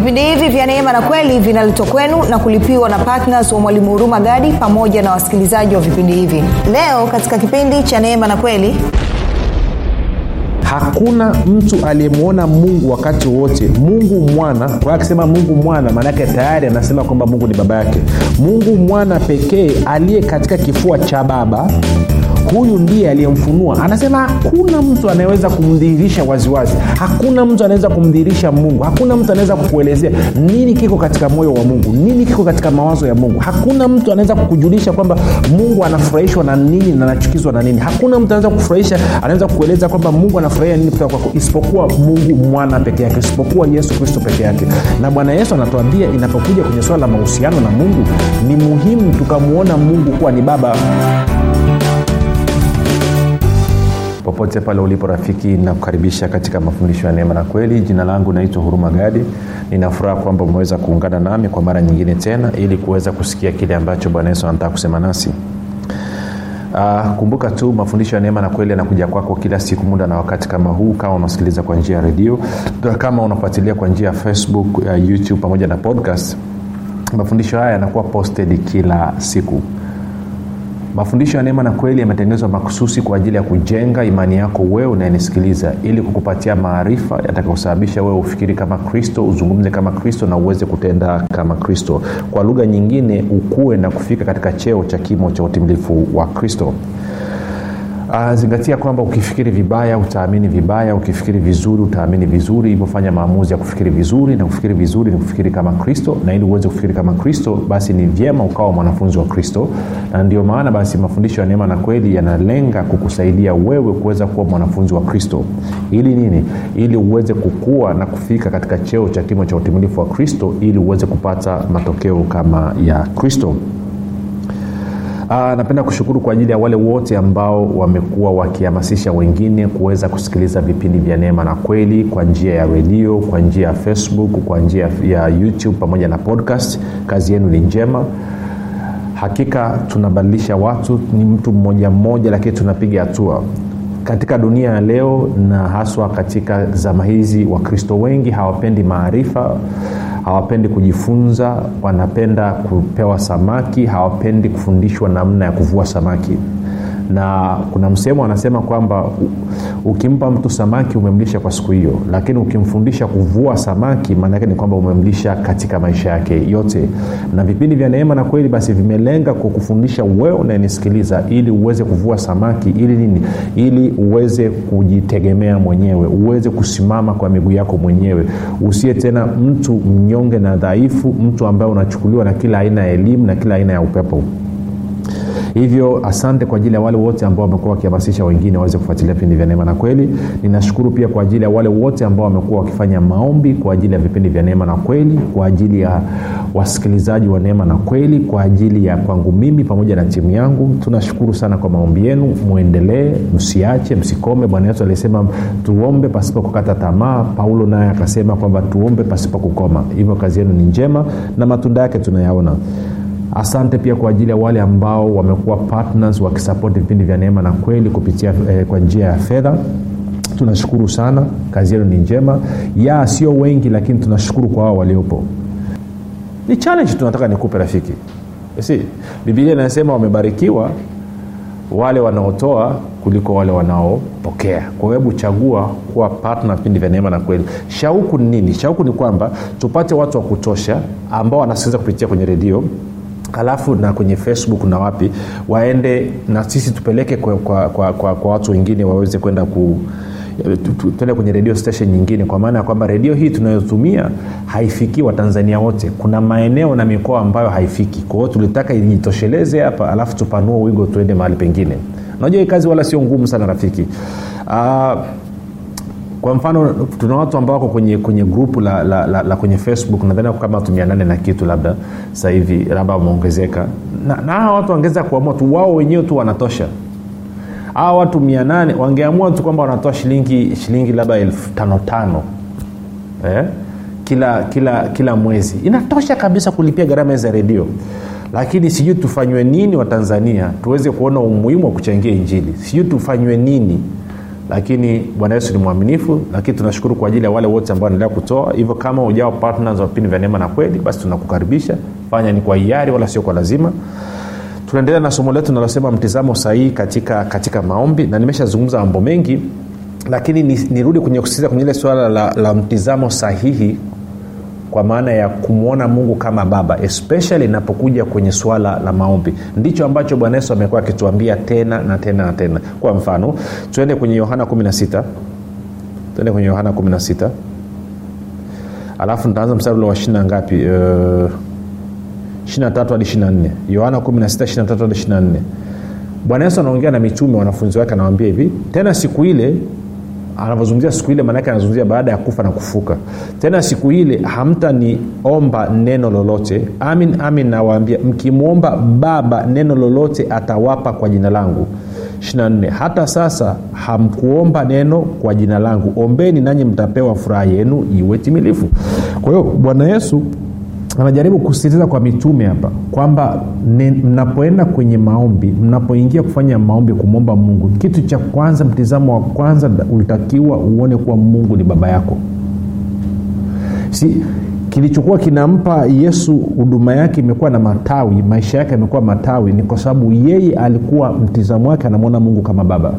vipindi hivi vya neema na kweli vinaletwa kwenu na kulipiwa na ptns wa mwalimu huruma gadi pamoja na wasikilizaji wa vipindi hivi. Leo katika kipindi cha neema na kweli hakuna mtu aliyemwona mungu wakati wote mungu mwana kwa akisema mungu mwana maanake tayari anasema kwamba mungu ni baba yake. Mungu mwana pekee aliye katika kifua cha baba huyu ndiye aliyemfunua. Anasema hakuna mtu anayeweza kumdhihirisha waziwazi. Hakuna mtu anaweza kumdhihirisha mungu. Hakuna mtu anaweza kukuelezea nini kiko katika moyo wa mungu nini kiko katika mawazo ya mungu. Hakuna mtu anaweza kukujulisha kwamba mungu anafurahishwa na nini na anachukizwa na nini. Hakuna mtu anaweza kufurahisha anaweza kukueleza kwamba mungu anafurahia nini kutoka kwako isipokuwa mungu mwana peke yake isipokuwa yesu kristo peke yake. Na bwana yesu anatuambia inapokuja kwenye swala la mahusiano na mungu ni muhimu tukamwona mungu kuwa ni baba popote pale ulipo rafiki nakukaribisha katika mafundisho ya neema na kweli. Jina langu naitwa huruma gadi. Ninafuraha kwamba umeweza kuungana nami kwa mara nyingine tena ili kuweza kusikia kile ambacho bwana yesu anataka kusema nasi. Uh, kumbuka tu mafundisho ya neema na kweli yanakuja kwako kila siku muda na wakati kama huu kama unasikiliza kwa njia ya redio kama unafuatilia kwa njia ya facebook uh, youtube pamoja na podcast. Mafundisho haya yanakuwa posted kila siku mafundisho ya neema na kweli yametengenezwa makususi kwa ajili ya kujenga imani yako wewe unayenisikiliza ili kukupatia maarifa yatakayosababisha wewe ufikiri kama kristo uzungumze kama kristo na uweze kutenda kama kristo. Kwa lugha nyingine ukue na kufika katika cheo cha kimo cha utimilifu wa kristo Uh, zingatia kwamba ukifikiri vibaya utaamini vibaya. Ukifikiri vizuri utaamini vizuri. Hivyo fanya maamuzi ya kufikiri vizuri na kufikiri vizuri ni kufikiri kama kristo na ili uweze kufikiri kama kristo basi ni vyema ukawa mwanafunzi wa kristo. Na ndio maana basi mafundisho ya neema na kweli yanalenga kukusaidia wewe kuweza kuwa mwanafunzi wa kristo. Ili nini? Ili uweze kukua na kufika katika cheo cha kimo cha utimilifu wa kristo ili uweze kupata matokeo kama ya kristo Uh, napenda kushukuru kwa ajili ya wale wote ambao wamekuwa wakihamasisha wengine kuweza kusikiliza vipindi vya neema na kweli kwa njia ya redio kwa njia ya facebook kwa njia ya youtube pamoja na podcast. Kazi yenu ni njema. Hakika tunabadilisha watu ni mtu mmoja mmoja lakini tunapiga hatua. Katika dunia ya leo na haswa katika zama hizi wakristo wengi hawapendi maarifa hawapendi kujifunza wanapenda kupewa samaki hawapendi kufundishwa namna ya kuvua samaki na kuna msemo anasema kwamba ukimpa mtu samaki umemlisha kwa siku hiyo lakini ukimfundisha kuvua samaki maanaake ni kwamba umemlisha katika maisha yake yote. Na vipindi vya neema na kweli basi vimelenga kukufundisha wewe unayenisikiliza ili uweze kuvua samaki ili nini? Ili uweze kujitegemea mwenyewe uweze kusimama kwa miguu yako mwenyewe. Usiye tena mtu mnyonge na dhaifu mtu ambaye unachukuliwa na kila aina ya elimu na kila aina ya upepo hivyo asante kwa ajili ya wale wote ambao wamekuwa wakihamasisha wengine waweze kufuatilia vipindi vya neema na kweli. Ninashukuru pia kwa ajili ya wale wote ambao wamekuwa wakifanya maombi kwa ajili ya vipindi vya neema na kweli kwa ajili ya wasikilizaji wa neema na kweli kwa ajili ya kwangu mimi pamoja na timu yangu. Tunashukuru sana kwa maombi yenu. Mwendelee msiache msikome. Bwana yesu alisema tuombe pasipo kukata tamaa. Paulo naye akasema kwamba tuombe pasipo kukoma. Hivyo kazi yenu ni njema na matunda yake tunayaona asante pia kwa ajili ya wale ambao wamekuwa partners wakisapoti vipindi vya neema na kweli kupitia eh, kwa njia ya fedha. Tunashukuru sana. Kazi yenu ni njema. Ya sio wengi lakini tunashukuru kwa wao waliopo. Ni challenge tunataka nikupe rafiki. Si bibilia inasema wamebarikiwa wale wanaotoa kuliko wale wanaopokea. Kwa hebu chagua kuwa patna vipindi vya neema na kweli. Shauku ni nini? Shauku ni kwamba tupate watu wa kutosha ambao wanasikiliza kupitia kwenye redio alafu na kwenye facebook na wapi waende na sisi tupeleke kwa, kwa, kwa, kwa, kwa watu wengine waweze kwenda ku tuende kwenye redio station nyingine. Kwa maana ya kwamba redio hii tunayotumia haifikii watanzania wote. Kuna maeneo na mikoa ambayo haifiki. Kwa hiyo tulitaka ijitosheleze hapa alafu tupanue wigo tuende mahali pengine. Unajua hii kazi wala sio ngumu sana rafiki. Uh, kwa mfano tuna watu ambao wako kwenye kwenye grupu la, la, la, la kwenye facebook nadhani kama watu mia nane na kitu labda hivi labda wameongezeka. Na, hawa watu wangeweza kuamua tu wao wenyewe tu wanatosha. Hawa watu mia nane wangeamua tu kwamba wanatoa shilingi shilingi labda elfu tano eh? kila kila kila mwezi. Inatosha kabisa kulipia gharama za redio. Lakini sijui tufanywe nini watanzania tuweze kuona umuhimu wa kuchangia injili. Sijui tufanywe nini lakini bwana yesu ni mwaminifu lakini tunashukuru kwa ajili ya wale wote ambao wanaendelea kutoa. Hivyo kama ujao partners wa vipindi vya neema na kweli basi tunakukaribisha. Fanya ni kwa hiari wala sio kwa lazima. Tunaendelea na somo letu linalosema mtizamo sahihi katika, katika maombi. Na nimeshazungumza mambo mengi lakini nirudi ni kwenye kusisitiza kwenye ile suala la, la mtizamo sahihi kwa maana ya kumwona mungu kama baba especially inapokuja kwenye swala la maombi. Ndicho ambacho bwana yesu amekuwa akituambia tena na tena na tena. Kwa mfano tuende kwenye yohana 16 tuende kwenye yohana 16 alafu nitaanza mstari ule wa shina ngapi? Uh, 23 hadi 24 yohana 16 23 hadi 24 bwana yesu anaongea na mitume wanafunzi wake anawambia hivi tena siku ile anavyozungumzia siku ile maanake anazungumzia baada ya kufa na kufuka. Tena siku ile hamtaniomba neno lolote. Amin amin nawaambia mkimwomba baba neno lolote atawapa kwa jina langu. 24 hata sasa hamkuomba neno kwa jina langu. Ombeni nanyi mtapewa furaha yenu iwe timilifu. Kwa hiyo bwana yesu anajaribu kusisitiza kwa mitume hapa kwamba mnapoenda kwenye maombi mnapoingia kufanya maombi kumwomba mungu kitu cha kwanza mtizamo wa kwanza ulitakiwa uone kuwa mungu ni baba yako. Si kilichokuwa kinampa yesu huduma yake imekuwa na matawi maisha yake yamekuwa matawi ni kwa sababu yeye alikuwa mtizamo wake anamwona mungu kama baba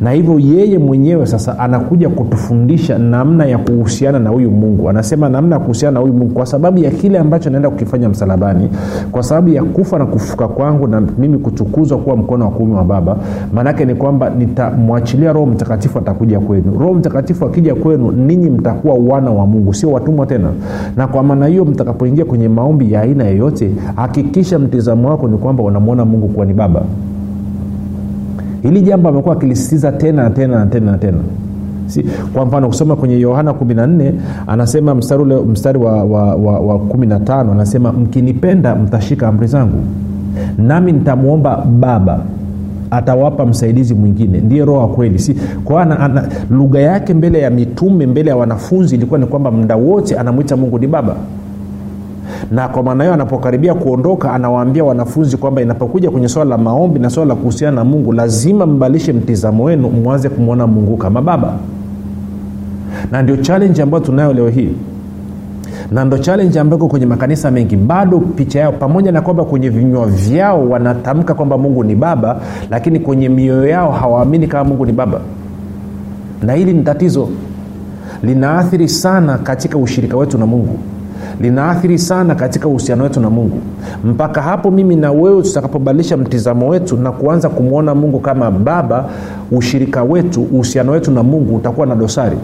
na hivyo yeye mwenyewe sasa anakuja kutufundisha namna ya kuhusiana na huyu mungu. Anasema namna ya kuhusiana na huyu mungu kwa sababu ya kile ambacho naenda kukifanya msalabani kwa sababu ya kufa na kufuka kwangu na mimi kuchukuzwa kuwa mkono wa kumi wa baba. Maanake ni kwamba nitamwachilia roho mtakatifu atakuja kwenu. Roho mtakatifu akija kwenu ninyi mtakuwa wana wa mungu sio watumwa tena. Na kwa maana hiyo mtakapoingia kwenye maombi ya aina yoyote hakikisha mtizamo wako ni kwamba unamwona mungu kuwa ni baba hili jambo amekuwa akilisitiza tena na tena na tena na tena. Si, kwa mfano kusoma kwenye yohana 14 anasema mstari, ule, mstari wa, wa, wa, wa 15 anasema mkinipenda mtashika amri zangu nami nitamwomba baba atawapa msaidizi mwingine. Ndiye roho wa kweli. Si kwa lugha yake mbele ya mitume mbele ya wanafunzi ilikuwa ni kwamba muda wote anamwita mungu ni baba na kwa maana hiyo anapokaribia kuondoka anawaambia wanafunzi kwamba inapokuja kwenye swala la maombi na swala la kuhusiana na mungu lazima mbadilishe mtizamo wenu mwanze kumwona mungu kama baba. Na ndio challenge ambayo tunayo leo hii. Na ndo challenge ambayo kwenye makanisa mengi. Bado picha yao pamoja na kwamba kwenye vinywa vyao wanatamka kwamba mungu ni baba lakini kwenye mioyo yao hawaamini kama mungu ni baba. Na hili ni tatizo. Linaathiri sana katika ushirika wetu na mungu linaathiri sana katika uhusiano wetu na mungu. Mpaka hapo mimi na wewe tutakapobadilisha mtizamo wetu na kuanza kumwona mungu kama baba ushirika wetu uhusiano wetu na mungu utakuwa na dosari.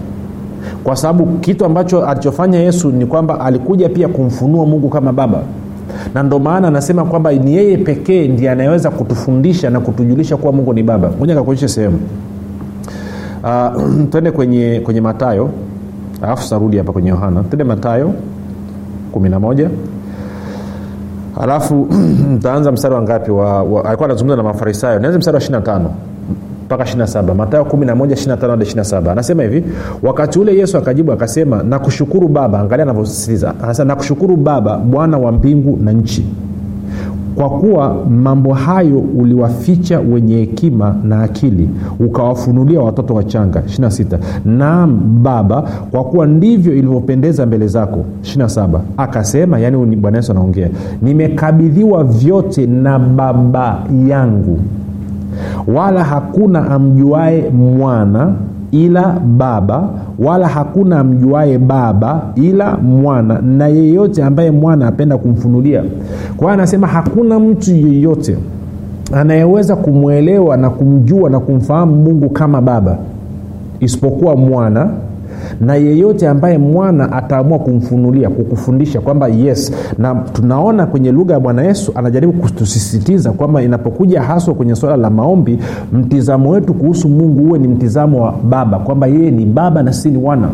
Kwa sababu kitu ambacho alichofanya yesu ni kwamba alikuja pia kumfunua mungu kama baba. Na ndo maana anasema kwamba ni yeye pekee ndiye anayeweza kutufundisha na kutujulisha kuwa mungu ni baba. Moja kakuonyeshe sehemu. Uh, twende kwenye kwenye matayo alafu tarudi hapa kwenye yohana. Twende matayo 11 alafu ntaanza mstari wa ngapi? Wa, alikuwa anazungumza na mafarisayo. Nianze mstari wa 25 mpaka 27 matayo 11 hadi 27 anasema hivi wakati ule yesu akajibu akasema nakushukuru baba angalia anavyosisitiza. Anasema nakushukuru baba bwana wa mbingu na nchi kwa kuwa mambo hayo uliwaficha wenye hekima na akili ukawafunulia watoto wachanga. 26 naam baba kwa kuwa ndivyo ilivyopendeza mbele zako. 27 akasema yaani bwana yesu anaongea nimekabidhiwa vyote na baba yangu wala hakuna amjuae mwana ila baba wala hakuna mjuaye baba ila mwana na yeyote ambaye mwana apenda kumfunulia. Kwa hiyo anasema hakuna mtu yeyote anayeweza kumwelewa na kumjua na kumfahamu mungu kama baba isipokuwa mwana na yeyote ambaye mwana ataamua kumfunulia kukufundisha kwamba yes na tunaona kwenye lugha ya bwana yesu anajaribu kutusisitiza kwamba inapokuja haswa kwenye swala la maombi mtizamo wetu kuhusu mungu huwe ni mtizamo wa baba kwamba yeye ni baba na sisi ni wana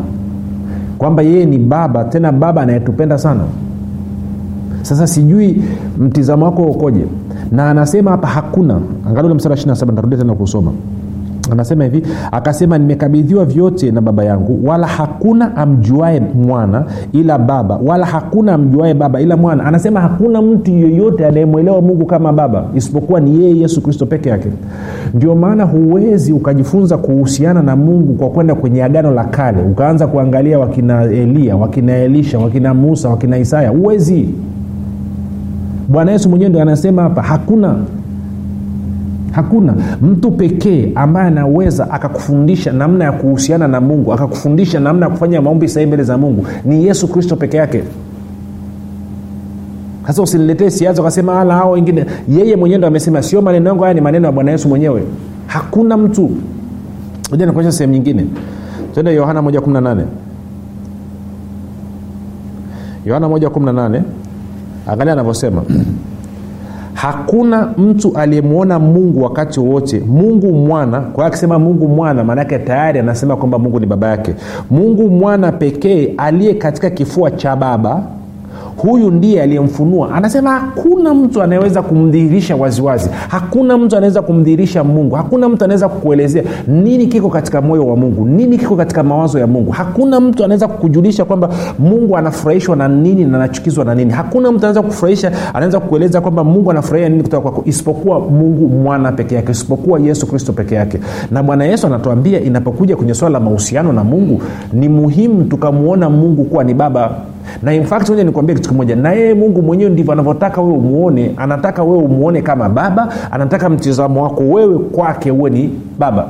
kwamba yeye ni baba tena baba anayetupenda sana. Sasa sijui mtizamo wako ukoje? Na anasema hapa hakuna. Angalia msara wa 27 ntarudia tena kusoma anasema hivi akasema nimekabidhiwa vyote na baba yangu wala hakuna amjuae mwana ila baba wala hakuna amjuae baba ila mwana. Anasema hakuna mtu yeyote anayemwelewa mungu kama baba isipokuwa ni yeye yesu kristo peke yake. Ndio maana huwezi ukajifunza kuhusiana na mungu kwa kwenda kwenye agano la kale ukaanza kuangalia wakina elia wakina elisha wakina musa wakina isaya. Huwezi. Bwana yesu mwenyewe ndio anasema hapa hakuna hakuna mtu pekee ambaye anaweza akakufundisha namna ya kuhusiana na mungu akakufundisha namna ya kufanya maombi sahihi mbele za mungu. Ni yesu kristo peke yake. Sasa usiniletee siasa ukasema ala hao wengine. Yeye mwenyewe ndo amesema sio maneno yangu haya ni maneno ya bwana yesu mwenyewe. Hakuna mtu. Moja nikuonyesha sehemu nyingine. Twende yohana 118 yohana 118 angalia anavyosema hakuna mtu aliyemwona mungu wakati wowote. Mungu mwana kwa akisema mungu mwana maanaake tayari anasema kwamba mungu ni baba yake. Mungu mwana pekee aliye katika kifua cha baba huyu ndiye aliyemfunua. Anasema hakuna mtu anayeweza kumdhihirisha waziwazi. Hakuna mtu anaweza kumdhihirisha mungu. Hakuna mtu anaweza kukuelezea nini kiko katika moyo wa mungu nini kiko katika mawazo ya mungu. Hakuna mtu anaweza kukujulisha kwamba mungu anafurahishwa na nini na anachukizwa na nini. Hakuna mtu anaweza kufurahisha anaweza kukueleza kwamba mungu anafurahia nini kutoka kwako isipokuwa mungu mwana peke yake isipokuwa yesu kristo peke yake. Na bwana yesu anatuambia inapokuja kwenye swala la mahusiano na mungu ni muhimu tukamwona mungu kuwa ni baba. Na in fact moja nikuambia kitu moja. Na yeye mungu mwenyewe ndivyo anavyotaka wewe umuone. Anataka wewe umuone kama baba. Anataka mtizamo wako wewe kwake uwe ni baba.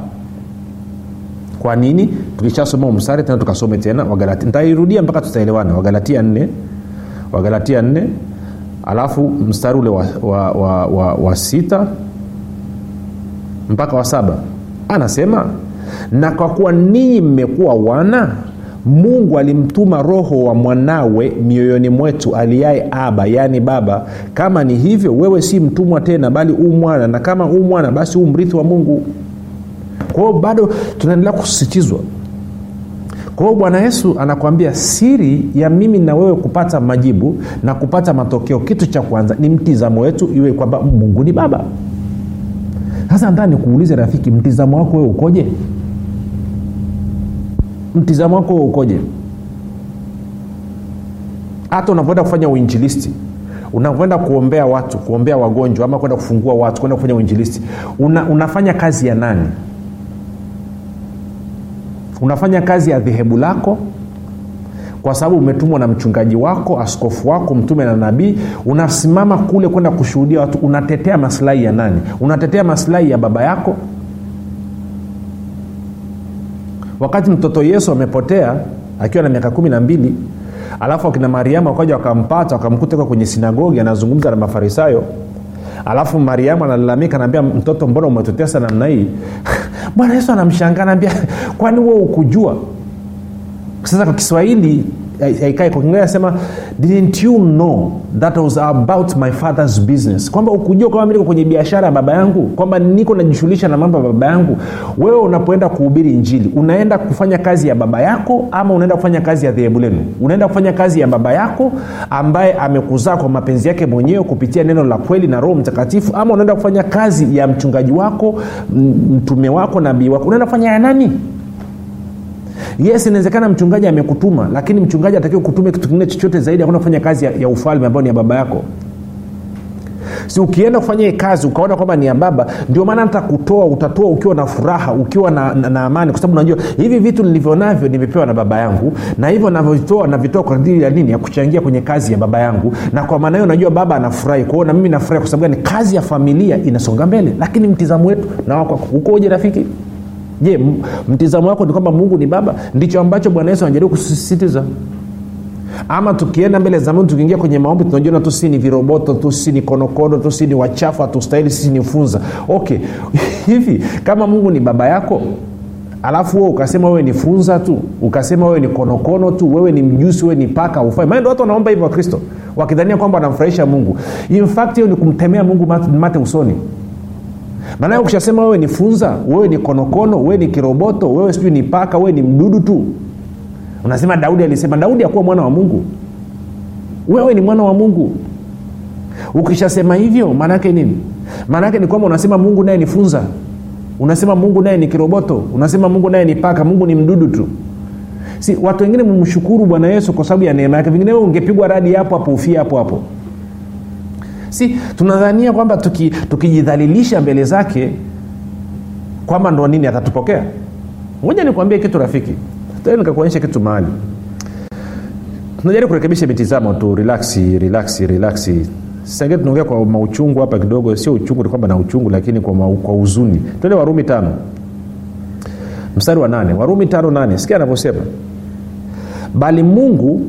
Kwa nini? Tukishasoma mstari tena tukasome tena wagalatia. Nitairudia mpaka tutaelewana. Wagalatia nne. Wagalatia nne. Alafu mstari ule wa, wa, wa, wa, wa sita mpaka wa saba. Anasema na kwa kuwa ninyi mmekuwa wana mungu alimtuma roho wa mwanawe mioyoni mwetu aliaye aba yaani baba. Kama ni hivyo wewe si mtumwa tena bali u mwana na kama u mwana basi huu mrithi wa mungu. Kwa bado tunaendelea kusisitizwa. Kwa bwana yesu anakuambia siri ya mimi na wewe kupata majibu na kupata matokeo kitu cha kwanza ni mtizamo wetu iwe kwamba mungu ni baba. Sasa nataka nikuulize rafiki mtizamo wako wewe ukoje mtizamo wako ukoje? Hata unapoenda kufanya uinjilisti unapoenda kuombea watu kuombea wagonjwa ama kwenda kufungua watu kwenda kufanya uinjilisti una, unafanya kazi ya nani? Unafanya kazi ya dhehebu lako? Kwa sababu umetumwa na mchungaji wako askofu wako mtume na nabii unasimama kule kwenda kushuhudia watu unatetea maslahi ya nani? Unatetea maslahi ya baba yako wakati mtoto yesu amepotea akiwa na miaka kumi na mbili alafu akina mariamu wakaja wakampata wakamkuta kwenye sinagogi anazungumza na mafarisayo. Alafu mariamu analalamika anaambia mtoto mbona umetutesa namna hii? Bwana yesu anamshangaa anaambia kwani huo ukujua sasa kwa kiswahili haikae kwa kiingereza sema didn't you know that was about my father's business? Kwamba ukujua kwamba mi niko kwenye biashara ya baba yangu kwamba niko najishughulisha na mambo ya baba yangu. Wewe unapoenda kuhubiri injili unaenda kufanya kazi ya baba yako ama unaenda kufanya kazi ya dhehebu lenu? Unaenda kufanya kazi ya baba yako ambaye amekuzaa kwa mapenzi yake mwenyewe kupitia neno la kweli na roho mtakatifu ama unaenda kufanya kazi ya mchungaji wako mtume wako nabii wako? Unaenda kufanya ya nani yes inawezekana mchungaji amekutuma lakini mchungaji atakiwa kutume kitu kingine chochote zaidi akuna kufanya kazi ya, ya ufalme ambayo ni ya baba yako. Si ukienda kufanya kazi ukaona kwamba ni ya baba ndio maana hata kutoa utatoa ukiwa na furaha ukiwa na, na, na amani kwa sababu unajua hivi vitu nilivyo navyo nimepewa na baba yangu na hivyo navyotoa navitoa kwa ajili ya nini? Ya kuchangia kwenye kazi ya baba yangu. Na kwa maana hiyo najua baba anafurahi kwao na mimi nafurahi kwa sababu gani? Kazi ya familia inasonga mbele lakini mtizamo wetu na wako ukoje rafiki je mtizamo wako ni kwamba mungu ni baba? Ndicho ambacho bwana yesu anajaribu kusisitiza. Ama tukienda mbele za mungu tukiingia kwenye maombi tunajiona tu si ni viroboto tu si ni konokono tu si ni wachafu hatustahili sisi ni funza. Okay. Hivi kama mungu ni baba yako alafu wewe ukasema wewe ni funza tu ukasema wewe ni konokono tu wewe ni mjusi wewe ni paka ufai maana watu wanaomba hivyo wakristo wakidhania kwamba wanamfurahisha mungu. In hiyo ni kumtemea mungu mate usoni maanaye ukishasema wewe ni funza wewe ni konokono wewe ni kiroboto wewe sijui ni paka wewe ni mdudu tu. Unasema daudi alisema daudi akuwa mwana wa mungu. Wewe ni mwana wa mungu. Ukishasema hivyo maanaake nini? Maanaake ni kwamba unasema mungu naye ni funza. Unasema mungu naye ni kiroboto. Unasema mungu naye ni paka mungu ni mdudu tu. Si watu wengine mumshukuru bwana yesu kwa sababu ya neema yake. Vingine ungepigwa radi hapo hapo ufia hapo hapo si tunadhania kwamba tukijidhalilisha tuki mbele zake kwamba ndo nini atatupokea. Moja nikuambie kitu rafiki. Nikakuonyesha kitu mahali. Tunajaribu kurekebisha mitizamo tu. Relaxi relaxi relaxi sasa tunaongea kwa mauchungu hapa kidogo. Sio uchungu ni kwamba na uchungu lakini kwa, ma, kwa huzuni. Twende warumi tano. Mstari wa nane. Warumi tano nane. Sikia anavyosema. Bali mungu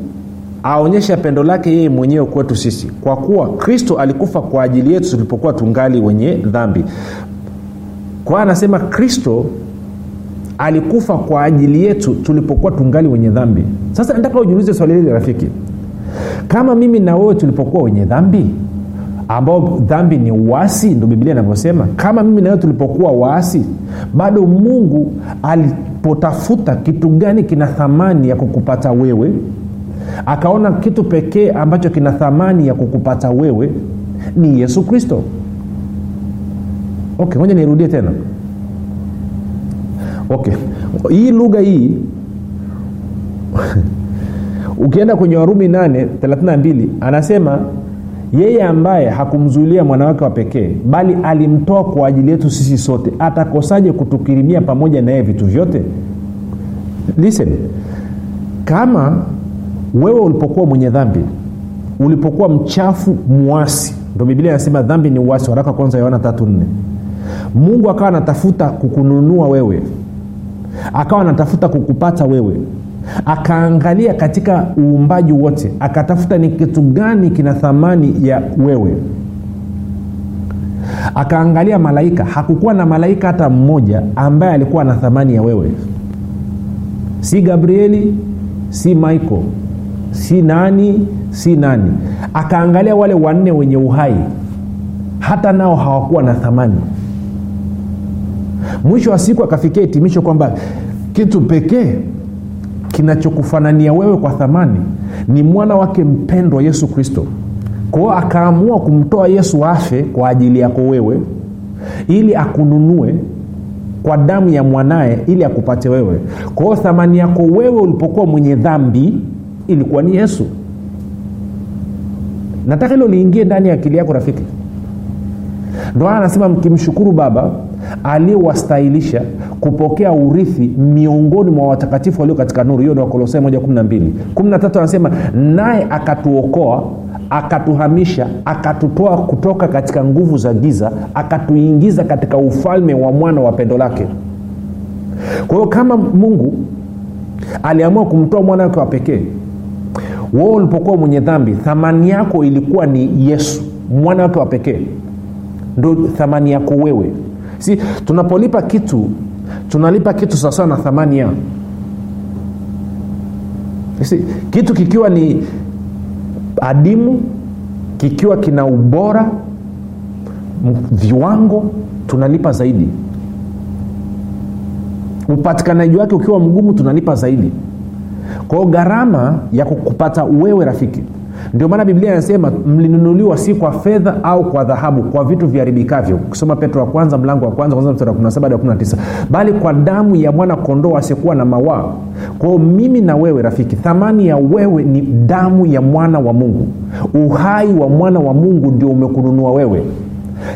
aonyesha pendo lake yeye mwenyewe kwetu sisi. Kwa kuwa kristo alikufa kwa ajili yetu tulipokuwa tungali wenye dhambi. Kwa anasema kristo alikufa kwa ajili yetu tulipokuwa tungali wenye dhambi. Sasa nataka ujiulize swali hili rafiki. Kama mimi na wewe tulipokuwa wenye dhambi ambao dhambi ni uasi ndo biblia inavyosema kama mimi na wewe tulipokuwa waasi bado mungu alipotafuta kitu gani kina thamani ya kukupata wewe akaona kitu pekee ambacho kina thamani ya kukupata wewe ni yesu kristo. Okay moja nirudie tena. Okay hii lugha hii ukienda kwenye warumi 8 32 anasema yeye ambaye hakumzuilia mwanawake wa pekee bali alimtoa kwa ajili yetu sisi sote atakosaje kutukirimia pamoja na yeye vitu vyote? Listen kama wewe ulipokuwa mwenye dhambi ulipokuwa mchafu mwasi ndo biblia inasema dhambi ni uwasi waraka kwanza yohana tatu nne. Mungu akawa anatafuta kukununua wewe. Akawa anatafuta kukupata wewe. Akaangalia katika uumbaji wote. Akatafuta ni kitu gani kina thamani ya wewe. Akaangalia malaika. Hakukuwa na malaika hata mmoja ambaye alikuwa na thamani ya wewe. Si gabrieli si michael si nani si nani. Akaangalia wale wanne wenye uhai. Hata nao hawakuwa na thamani. Mwisho wa siku akafikia hitimisho kwamba kitu pekee kinachokufanania wewe kwa thamani ni mwana wake mpendwa yesu kristo. Kwao akaamua kumtoa yesu afe kwa ajili yako wewe ili akununue kwa damu ya mwanaye ili akupate wewe. Kwao thamani yako wewe ulipokuwa mwenye dhambi ilikuwa ni yesu. Nataka hilo liingie ndani ya akili yako rafiki. Ndo anasema mkimshukuru baba aliyewastahilisha kupokea urithi miongoni mwa watakatifu walio katika nuru. Hiyo ni wakolosai moja kumi na mbili. Kumi na tatu anasema naye akatuokoa akatuhamisha akatutoa kutoka katika nguvu za giza akatuingiza katika ufalme wa mwana wa pendo lake. Kwa hiyo kama mungu aliamua kumtoa mwana wake wa pekee wewe ulipokuwa mwenye dhambi thamani yako ilikuwa ni yesu mwana wake wa pekee. Ndo thamani yako wewe. Si tunapolipa kitu tunalipa kitu sawasawa na thamani ya. Si, kitu kikiwa ni adimu kikiwa kina ubora viwango tunalipa zaidi. Upatikanaji wake ukiwa mgumu tunalipa zaidi kwa hiyo gharama ya kupata wewe rafiki. Ndio maana biblia inasema mlinunuliwa si kwa fedha au kwa dhahabu kwa vitu viharibikavyo. Ukisoma petro wa kwanza mlango wa kwanza kwanza mstari wa 17 hadi 19 bali kwa damu ya mwana kondoo asiyekuwa na mawaa kwao mimi na wewe rafiki thamani ya wewe ni damu ya mwana wa mungu. Uhai wa mwana wa mungu ndio umekununua wewe.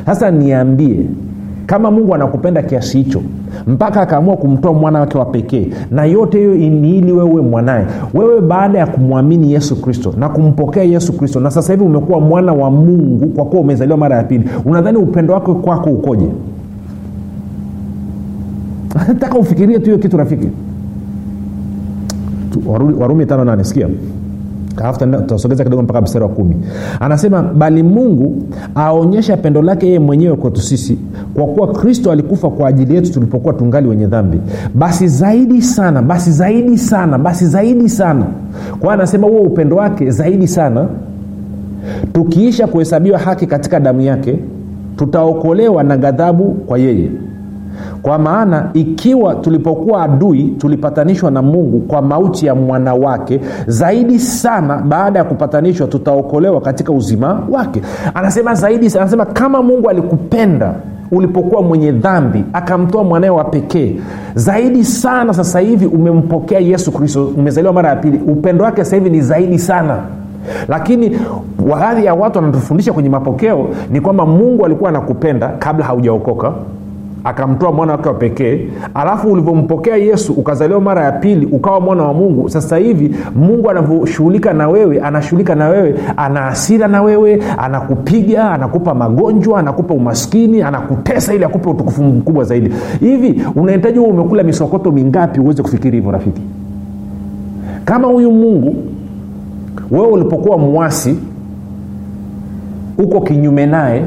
Sasa niambie kama mungu anakupenda kiasi hicho mpaka akaamua kumtoa mwana wake wa pekee. Na yote hiyo ni ili wewe mwanaye. Wewe baada ya kumwamini yesu kristo na kumpokea yesu kristo na sasa hivi umekuwa mwana wa mungu kwa kuwa umezaliwa mara ya pili unadhani upendo wake kwako ukoje? Nataka ufikirie tu hiyo kitu rafiki. Warumi, tano nane sikia tutasogeza kidogo mpaka mstari wa kumi. Anasema bali mungu aonyesha pendo lake yeye mwenyewe kwetu sisi kwa kuwa kristo alikufa kwa ajili yetu tulipokuwa tungali wenye dhambi. Basi zaidi sana basi zaidi sana basi zaidi sana. Kwa anasema huo upendo wake zaidi sana. Tukiisha kuhesabiwa haki katika damu yake tutaokolewa na ghadhabu kwa yeye kwa maana ikiwa tulipokuwa adui tulipatanishwa na mungu kwa mauti ya mwana wake zaidi sana baada ya kupatanishwa tutaokolewa katika uzima wake. Anasema zaidi anasema kama mungu alikupenda ulipokuwa mwenye dhambi akamtoa mwanawe wa pekee zaidi sana sasa hivi umempokea yesu kristo. Umezaliwa mara ya pili upendo wake sasa hivi ni zaidi sana. Lakini baadhi ya watu wanatufundisha kwenye mapokeo ni kwamba mungu alikuwa anakupenda kabla haujaokoka akamtoa mwana wake wa pekee. Alafu ulivyompokea yesu ukazaliwa mara ya pili ukawa mwana wa mungu sasa hivi mungu anavyoshughulika na wewe anashughulika na wewe ana asira na wewe anakupiga anakupa magonjwa anakupa umaskini anakutesa ili akupe utukufu mkubwa zaidi. Hivi unahitaji huo umekula misokoto mingapi uweze kufikiri hivyo rafiki? Kama huyu mungu wewe ulipokuwa mwasi uko kinyume naye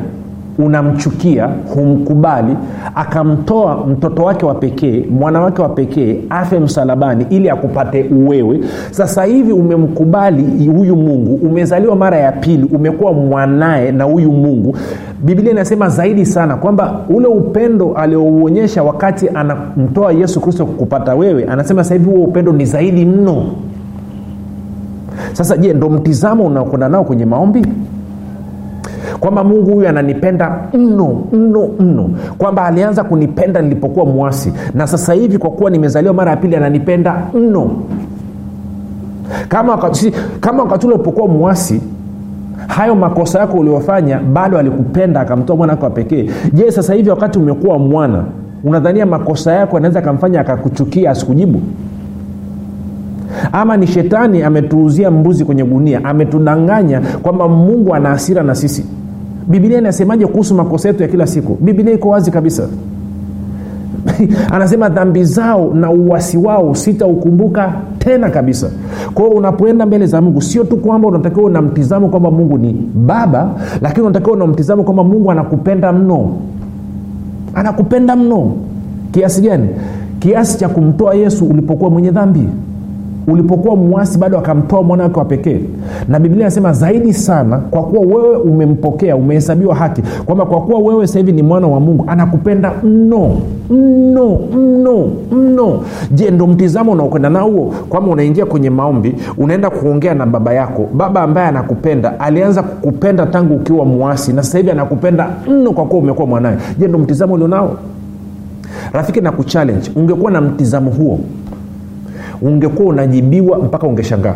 unamchukia humkubali akamtoa mtoto wake wa pekee mwana wake wa pekee afe msalabani ili akupate uwewe sasa hivi umemkubali huyu mungu umezaliwa mara ya pili umekuwa mwanaye na huyu mungu. Biblia inasema zaidi sana kwamba ule upendo aliouonyesha wakati anamtoa yesu kristo kupata wewe anasema sasa hivi huo upendo ni zaidi mno. Sasa je ndo mtizamo unaokwenda nao kwenye maombi kwamba mungu huyu ananipenda mno mno mno. Kwamba alianza kunipenda nilipokuwa mwasi na sasa hivi kwa kuwa nimezaliwa mara ya pili ananipenda mno. Kama wakati, kama wakati ule ulipokuwa mwasi hayo makosa yako uliofanya bado alikupenda akamtoa mwana wake wa pekee. Je sasa hivi wakati umekuwa mwana unadhania makosa yako anaweza akamfanya akakuchukia asikujibu? Ama ni shetani ametuuzia mbuzi kwenye gunia ametudanganya kwamba mungu ana hasira na sisi bibilia inasemaje kuhusu makosa yetu ya kila siku? Bibilia iko wazi kabisa. Anasema dhambi zao na uwasi wao sitaukumbuka tena kabisa. Kwao unapoenda mbele za mungu sio tu kwamba unatakiwa una mtizamo kwamba mungu ni baba lakini unatakiwa una mtizamo kwamba mungu anakupenda mno. Anakupenda mno. Kiasi gani? Kiasi cha kumtoa yesu ulipokuwa mwenye dhambi ulipokuwa mwasi bado akamtoa mwana wake wa pekee. Na biblia inasema zaidi sana kwa kuwa wewe umempokea umehesabiwa haki kwamba kwa kuwa wewe sasa hivi ni mwana wa mungu anakupenda mno mno mno mno. Je ndo mtizamo unaokwenda nao huo? Kwamba unaingia kwenye maombi unaenda kuongea na baba yako. Baba ambaye anakupenda alianza kukupenda tangu ukiwa mwasi na sasa hivi anakupenda mno kwa kuwa umekuwa mwanawe je ndo mtizamo ulionao? Rafiki na kuchallenge ungekuwa na mtizamo huo ungekuwa unajibiwa mpaka ungeshangaa.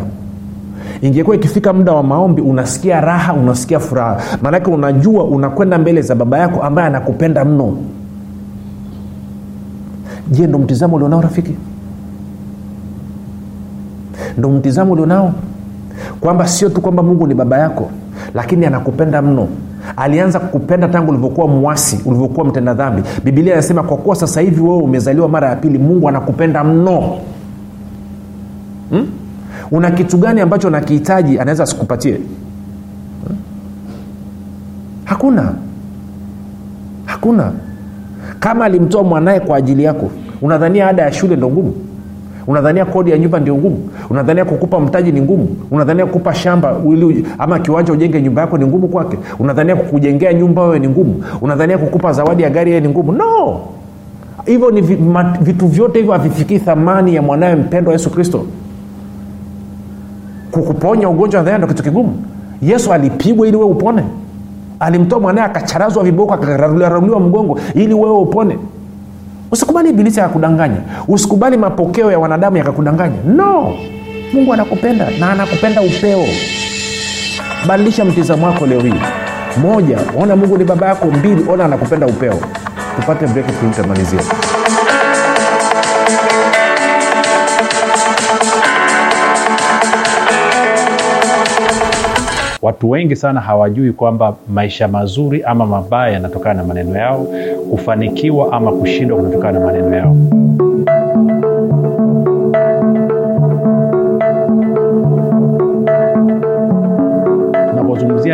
Ingekuwa ikifika muda wa maombi unasikia raha unasikia furaha. Maanake unajua unakwenda mbele za baba yako ambaye anakupenda mno. Je ndo mtizamo ulionao rafiki? Ndo mtizamo ulionao? Kwamba sio tu kwamba mungu ni baba yako lakini anakupenda mno. Alianza kukupenda tangu ulivyokuwa mwasi ulivyokuwa mtenda dhambi. Bibilia inasema kwa kuwa sasa hivi wewe umezaliwa mara ya pili mungu anakupenda mno hmm? una kitu gani ambacho nakihitaji anaweza asikupatie? Hmm? hakuna. Hakuna. Kama alimtoa mwanaye kwa ajili yako unadhania ada ya shule ndo ngumu? Unadhania kodi ya nyumba ndio ngumu? Unadhania kukupa mtaji ni ngumu? Unadhania kukupa shamba ili ama kiwanja ujenge nyumba yako ni ngumu kwake? Unadhania kukujengea nyumba wewe ni ngumu? Unadhania kukupa zawadi ya gari yeye ni ngumu? No! Hivyo ni vitu vyote hivyo havifikii thamani ya mwanawe mpendwa yesu kristo kukuponya ugonjwa wa ndo kitu kigumu. Yesu alipigwa ili wewe upone. Alimtoa mwanae akacharazwa viboko akararuliwa mgongo ili wewe upone. Usikubali ibilisi akakudanganya usikubali mapokeo ya wanadamu yakakudanganya no! Mungu anakupenda na anakupenda upeo. Badilisha mtizamo wako leo hii. Moja ona mungu ni baba yako. Mbili ona anakupenda upeo. Tupate breki tutamalizia watu wengi sana hawajui kwamba maisha mazuri ama mabaya yanatokana na maneno yao kufanikiwa ama kushindwa kunatokana na maneno yao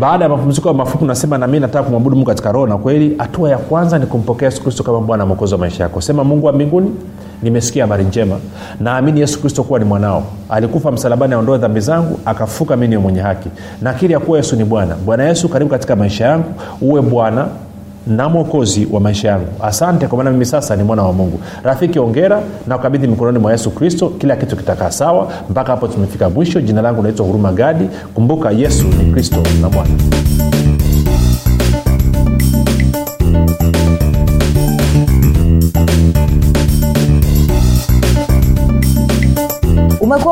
baada ya mapumziko mafupi unasema nami nataka kumwabudu mungu katika roho na kweli. Hatua ya kwanza ni kumpokea yesu kristo kama bwana mwokozi wa maisha yako. Sema mungu wa mbinguni nimesikia habari njema. Naamini yesu kristo kuwa ni mwanao. Alikufa msalabani aondoe dhambi zangu akafuka mi niwe mwenye haki. Nakiri ya kuwa yesu ni bwana. Bwana yesu karibu katika maisha yangu. Uwe bwana na mwokozi wa maisha yangu. Asante kwa maana mimi sasa ni mwana wa mungu. Rafiki ongera na ukabidhi mikononi mwa yesu kristo kila kitu kitakaa sawa. Mpaka hapo tumefika mwisho. Jina langu naitwa huruma gadi. Kumbuka yesu ni kristo na bwana